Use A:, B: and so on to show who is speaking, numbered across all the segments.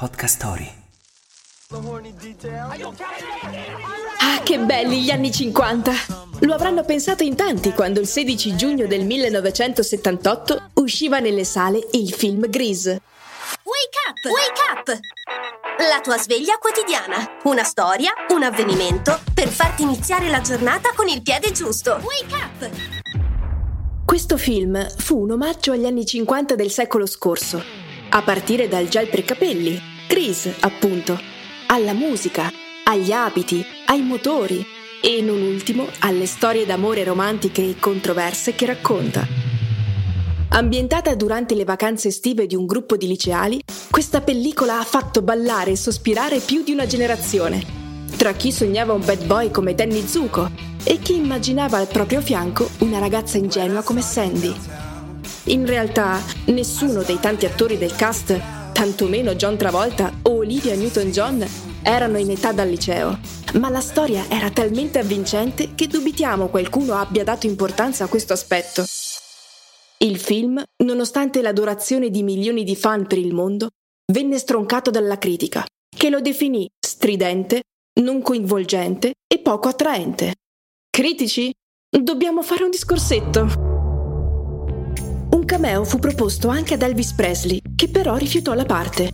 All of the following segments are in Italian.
A: Podcast Story.
B: Ah, che belli gli anni 50! Lo avranno pensato in tanti quando il 16 giugno del 1978 usciva nelle sale il film Grease.
C: Wake up! Wake up! La tua sveglia quotidiana. Una storia, un avvenimento per farti iniziare la giornata con il piede giusto. Wake up!
B: Questo film fu un omaggio agli anni 50 del secolo scorso, a partire dal gel per capelli, Grease, appunto, alla musica, agli abiti, ai motori e non ultimo alle storie d'amore romantiche e controverse che racconta. Ambientata durante le vacanze estive di un gruppo di liceali, questa pellicola ha fatto ballare e sospirare più di una generazione. Tra chi sognava un bad boy come Danny Zuko e chi immaginava al proprio fianco una ragazza ingenua come Sandy. In realtà, nessuno dei tanti attori del cast, tantomeno John Travolta o Olivia Newton-John, erano in età dal liceo. Ma la storia era talmente avvincente che dubitiamo qualcuno abbia dato importanza a questo aspetto. Il film, nonostante l'adorazione di milioni di fan per il mondo, venne stroncato dalla critica, che lo definì stridente, non coinvolgente e poco attraente. Critici? Dobbiamo fare un discorsetto. Cameo fu proposto anche ad Elvis Presley, che però rifiutò la parte.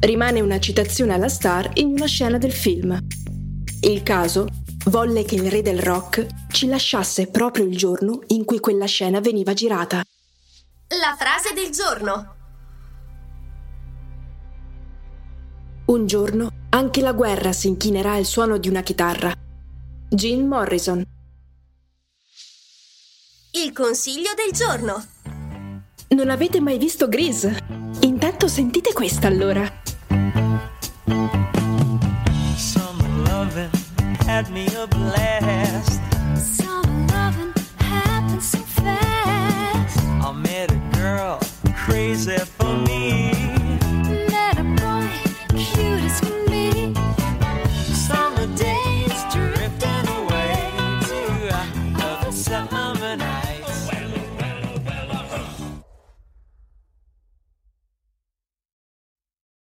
B: Rimane una citazione alla star in una scena del film. Il caso volle che il re del rock ci lasciasse proprio il giorno in cui quella scena veniva girata.
C: La frase del giorno.
B: Un giorno anche la guerra si inchinerà al suono di una chitarra. Jim Morrison.
C: Il consiglio del giorno.
B: Non avete mai visto Gris? Intanto sentite questa allora.
D: Crazy